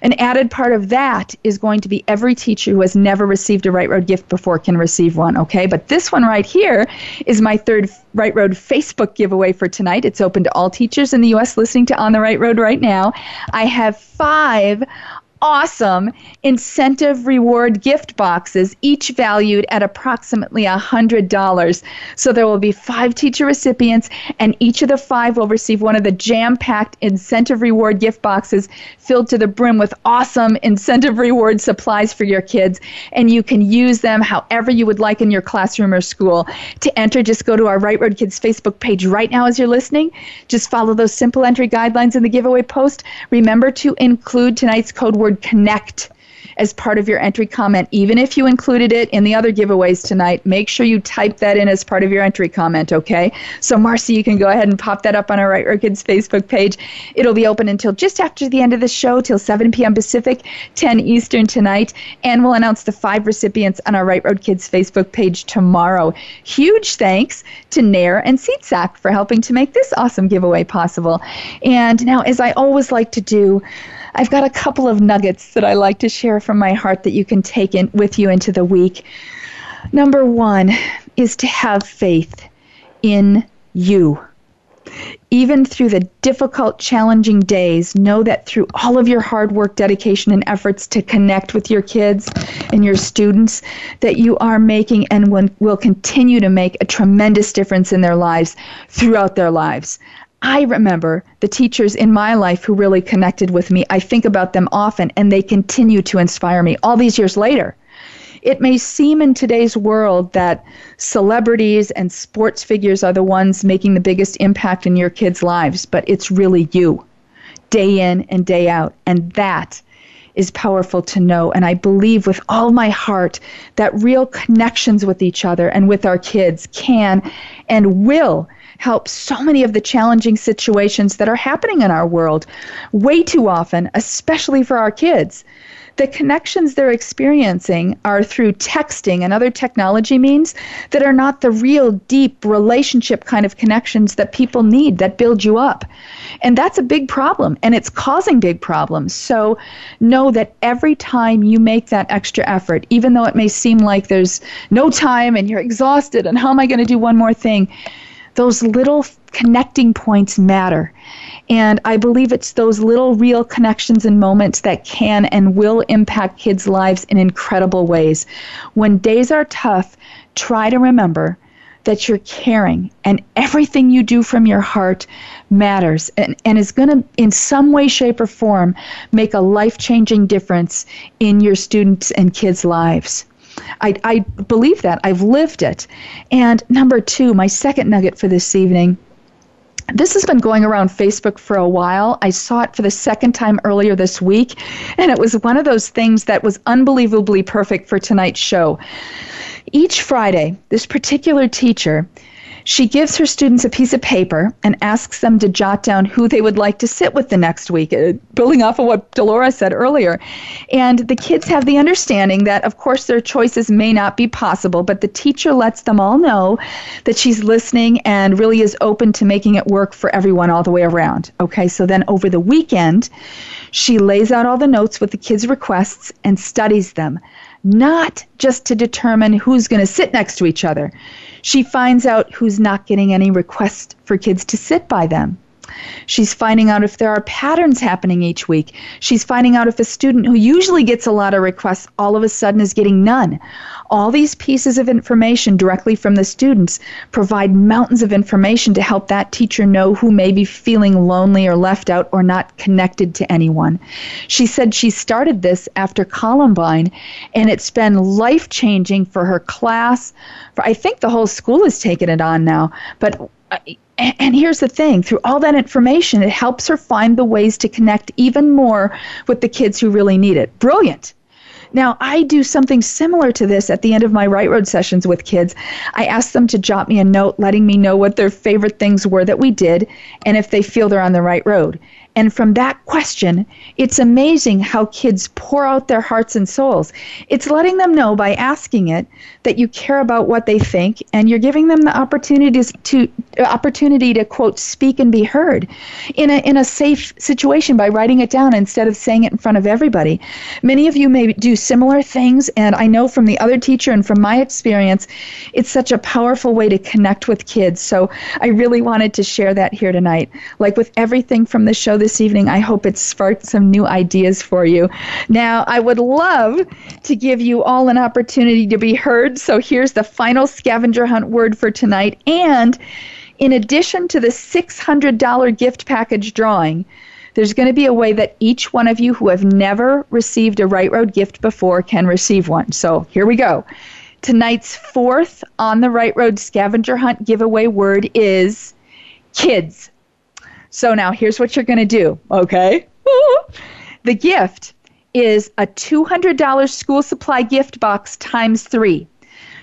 Speaker 1: an added part of that is going to be every teacher who has never received a Right Road gift before can receive one, okay? But this one right here is my third Right Road Facebook giveaway for tonight. It's open to all teachers in the U.S. listening to On the Right Road right now. I have five awesome incentive reward gift boxes, each valued at approximately $100. So there will be five teacher recipients, and each of the five will receive one of the jam packed incentive reward gift boxes filled to the brim with awesome incentive reward supplies for your kids. And you can use them however you would like in your classroom or school. To enter, just go to our Right Road Kids Facebook page right now as you're listening. Just follow those simple entry guidelines in the giveaway post. Remember to include tonight's code word connect as part of your entry comment. Even if you included it in the other giveaways tonight, make sure you type that in as part of your entry comment, okay? So, Marcy, you can go ahead and pop that up on our Right Road Kids Facebook page. It'll be open until just after the end of the show, till 7 p.m. Pacific, 10 Eastern tonight, and we'll announce the five recipients on our Right Road Kids Facebook page tomorrow. Huge thanks to Nair and SeatSack for helping to make this awesome giveaway possible. And now, as I always like to do, I've got a couple of nuggets that I like to share from my heart that you can take in with you into the week. Number one is to have faith in you. Even through the difficult, challenging days, know that through all of your hard work, dedication, and efforts to connect with your kids and your students, that you are making and will continue to make a tremendous difference in their lives throughout their lives. I remember the teachers in my life who really connected with me. I think about them often, and they continue to inspire me all these years later. It may seem in today's world that celebrities and sports figures are the ones making the biggest impact in your kids' lives, but it's really you, day in and day out. And that is powerful to know. And I believe with all my heart that real connections with each other and with our kids can and will help so many of the challenging situations that are happening in our world way too often, especially for our kids. The connections they're experiencing are through texting and other technology means that are not the real deep relationship kind of connections that people need that build you up. And that's a big problem and it's causing big problems. So know that every time you make that extra effort, even though it may seem like there's no time and you're (laughs) exhausted and how am I going to do one more thing? Those little connecting points matter. And I believe it's those little real connections and moments that can and will impact kids' lives in incredible ways. When days are tough, try to remember that you're caring and everything you do from your heart matters and, and is going to, in some way, shape, or form, make a life changing difference in your students' and kids' lives. I, I believe that. I've lived it. And number two, my second nugget for this evening this has been going around Facebook for a while. I saw it for the second time earlier this week, and it was one of those things that was unbelievably perfect for tonight's show. Each Friday, this particular teacher she gives her students a piece of paper and asks them to jot down who they would like to sit with the next week, uh, building off of what Delora said earlier. And the kids have the understanding that, of course, their choices may not be possible, but the teacher lets them all know that she's listening and really is open to making it work for everyone all the way around. Okay, so then over the weekend, she lays out all the notes with the kids' requests and studies them not just to determine who's going to sit next to each other. She finds out who's not getting any requests for kids to sit by them. She's finding out if there are patterns happening each week. She's finding out if a student who usually gets a lot of requests all of a sudden is getting none. All these pieces of information directly from the students provide mountains of information to help that teacher know who may be feeling lonely or left out or not connected to anyone. She said she started this after Columbine, and it's been life changing for her class. For I think the whole school has taken it on now, but. Uh, Uh, and here's the thing through all that information, it helps her find the ways to connect even more with the kids who really need it. Brilliant. Now, I do something similar to this at the end of my Right Road sessions with kids. I ask them to jot me a note letting me know what their favorite things were that we did and if they feel they're on the right road. And from that question, it's amazing how kids pour out their hearts and souls. It's letting them know by asking it that you care about what they think and you're giving them the opportunities to opportunity to quote speak and be heard in a in a safe situation by writing it down instead of saying it in front of everybody. Many of you may do similar things and I know from the other teacher and from my experience it's such a powerful way to connect with kids. So I really wanted to share that here tonight. Like with everything from the show this evening. I hope it sparked some new ideas for you. Now, I would love to give you all an opportunity to be heard. So here's the final scavenger hunt word for tonight. And in addition to the $600 gift package drawing, there's going to be a way that each one of you who have never received a Right Road gift before can receive one. So here we go. Tonight's fourth on the Right Road scavenger hunt giveaway word is kids. So now here's what you're going to do, okay? (laughs) the gift is a $200 school supply gift box times three.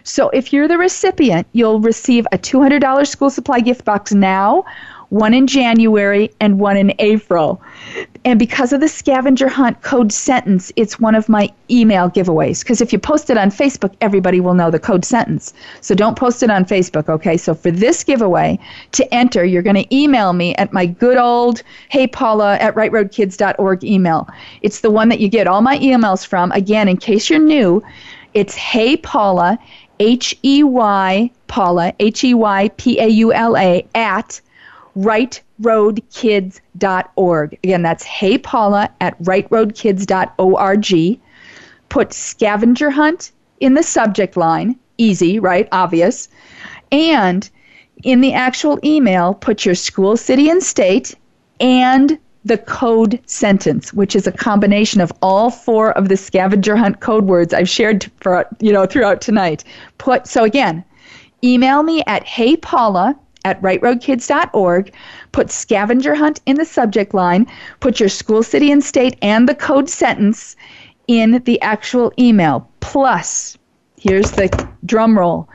Speaker 1: So if you're the recipient, you'll receive a $200 school supply gift box now one in January and one in April. And because of the scavenger hunt code sentence, it's one of my email giveaways. Because if you post it on Facebook, everybody will know the code sentence. So don't post it on Facebook, okay? So for this giveaway, to enter, you're going to email me at my good old hey paula at rightroadkids.org email. It's the one that you get all my emails from. Again, in case you're new, it's hey paula, H E Y Paula, H E Y P A U L A, at rightroadkids.org. Again, that's Hey Paula at rightroadkids.org. Put scavenger hunt in the subject line. Easy, right? Obvious. And in the actual email, put your school, city, and state and the code sentence, which is a combination of all four of the scavenger hunt code words I've shared for, you know throughout tonight. Put so again, email me at hey paula at rightroadkids.org. Put scavenger hunt in the subject line. Put your school, city, and state and the code sentence in the actual email. Plus, here's the drum roll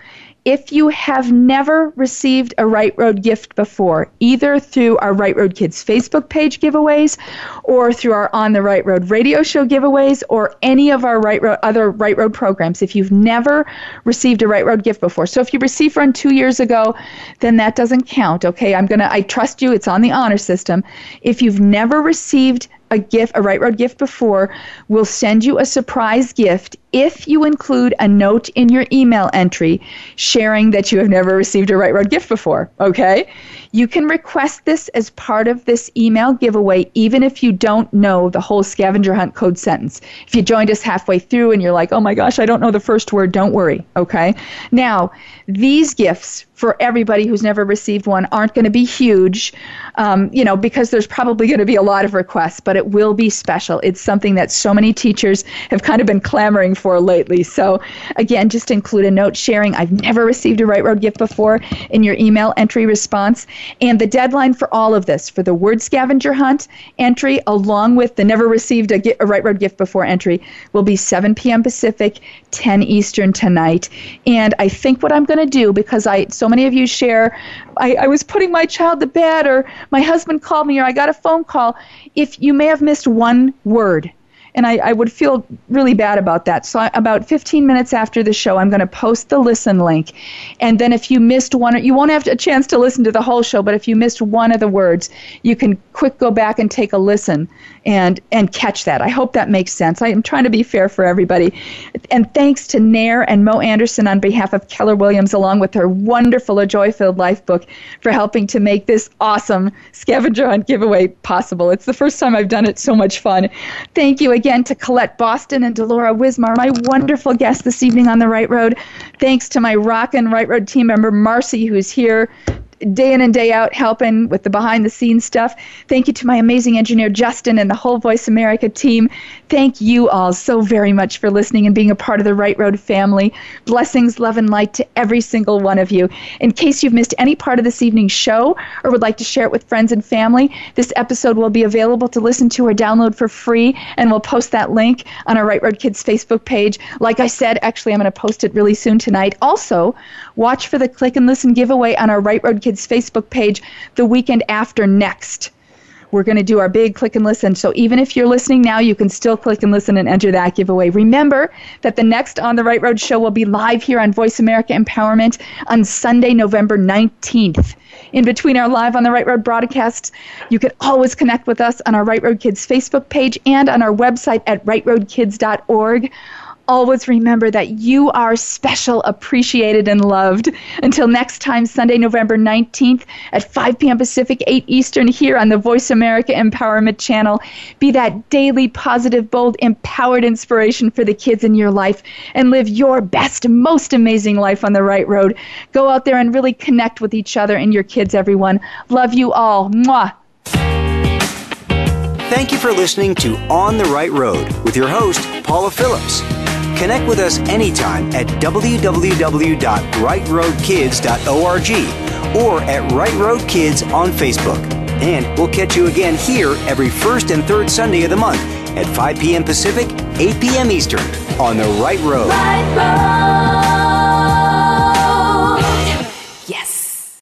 Speaker 1: if you have never received a Right Road gift before, either through our Right Road Kids Facebook page giveaways or through our On the Right Road radio show giveaways or any of our Right Road other Right Road programs, if you've never received a Right Road gift before. So if you received one 2 years ago, then that doesn't count, okay? I'm to I trust you, it's on the honor system. If you've never received a gift, a Right Road gift before, we'll send you a surprise gift if you include a note in your email entry sharing that you have never received a Right Road gift before, okay? You can request this as part of this email giveaway, even if you don't know the whole scavenger hunt code sentence. If you joined us halfway through and you're like, oh my gosh, I don't know the first word, don't worry, okay? Now, these gifts for everybody who's never received one aren't going to be huge, um, you know, because there's probably going to be a lot of requests, but it will be special. It's something that so many teachers have kind of been clamoring for lately. So, again, just include a note sharing, I've never received a Right Road gift before in your email entry response. And the deadline for all of this, for the word scavenger hunt entry, along with the never received a, a Right Road gift before entry, will be 7 p.m. Pacific, 10 Eastern tonight. And I think what I'm going to do, because I so many of you share, I, I was putting my child to bed, or my husband called me, or I got a phone call. If you may have missed one word, and I, I, would feel really bad about that. So, I, about 15 minutes after the show, I'm going to post the listen link. And then, if you missed one, you won't have a chance to listen to the whole show, but if you missed one of the words, you can quick go back and take a listen and and catch that. I hope that makes sense. I am trying to be fair for everybody. And thanks to Nair and Mo Anderson on behalf of Keller Williams, along with her wonderful A Joy Filled Life book, for helping to make this awesome scavenger hunt giveaway possible. It's the first time I've done it. So much fun. Thank you again to Colette Boston and Delora Wismar, my wonderful guests this evening on the Right Road. Thanks to my Rock and Right Road team member Marcy, who's here day in and day out helping with the behind the scenes stuff. Thank you to my amazing engineer Justin and the whole Voice America team. Thank you all so very much for listening and being a part of the Right Road family. Blessings, love, and light to every single one of you. In case you've missed any part of this evening's show or would like to share it with friends and family, this episode will be available to listen to or download for free, and we'll post that link on our Right Road Kids Facebook page. Like I said, actually, I'm going to post it really soon tonight. Also, watch for the Click and Listen giveaway on our Right Road Kids Facebook page the weekend after next. We're going to do our big click and listen. So even if you're listening now, you can still click and listen and enter that giveaway. Remember that the next On the Right Road show will be live here on Voice America Empowerment on Sunday, November 19th. In between our live on the Right Road broadcasts, you can always connect with us on our Right Road Kids Facebook page and on our website at rightroadkids.org always remember that you are special, appreciated, and loved. Until next time, Sunday, November 19th at 5 p.m. Pacific, 8 Eastern, here on the Voice America Empowerment Channel. Be that daily, positive, bold, empowered inspiration for the kids in your life and live your best, most amazing life on the right road. Go out there and really connect with each other and your kids, everyone. Love you all. Mwah.
Speaker 4: Thank you for listening to On the Right Road with your host, Paula Phillips. Connect with us anytime at www.rightroadkids.org or at Right Road Kids on Facebook. And we'll catch you again here every first and third Sunday of the month at 5 p.m. Pacific, 8 p.m. Eastern on the Right Road.
Speaker 5: Right road.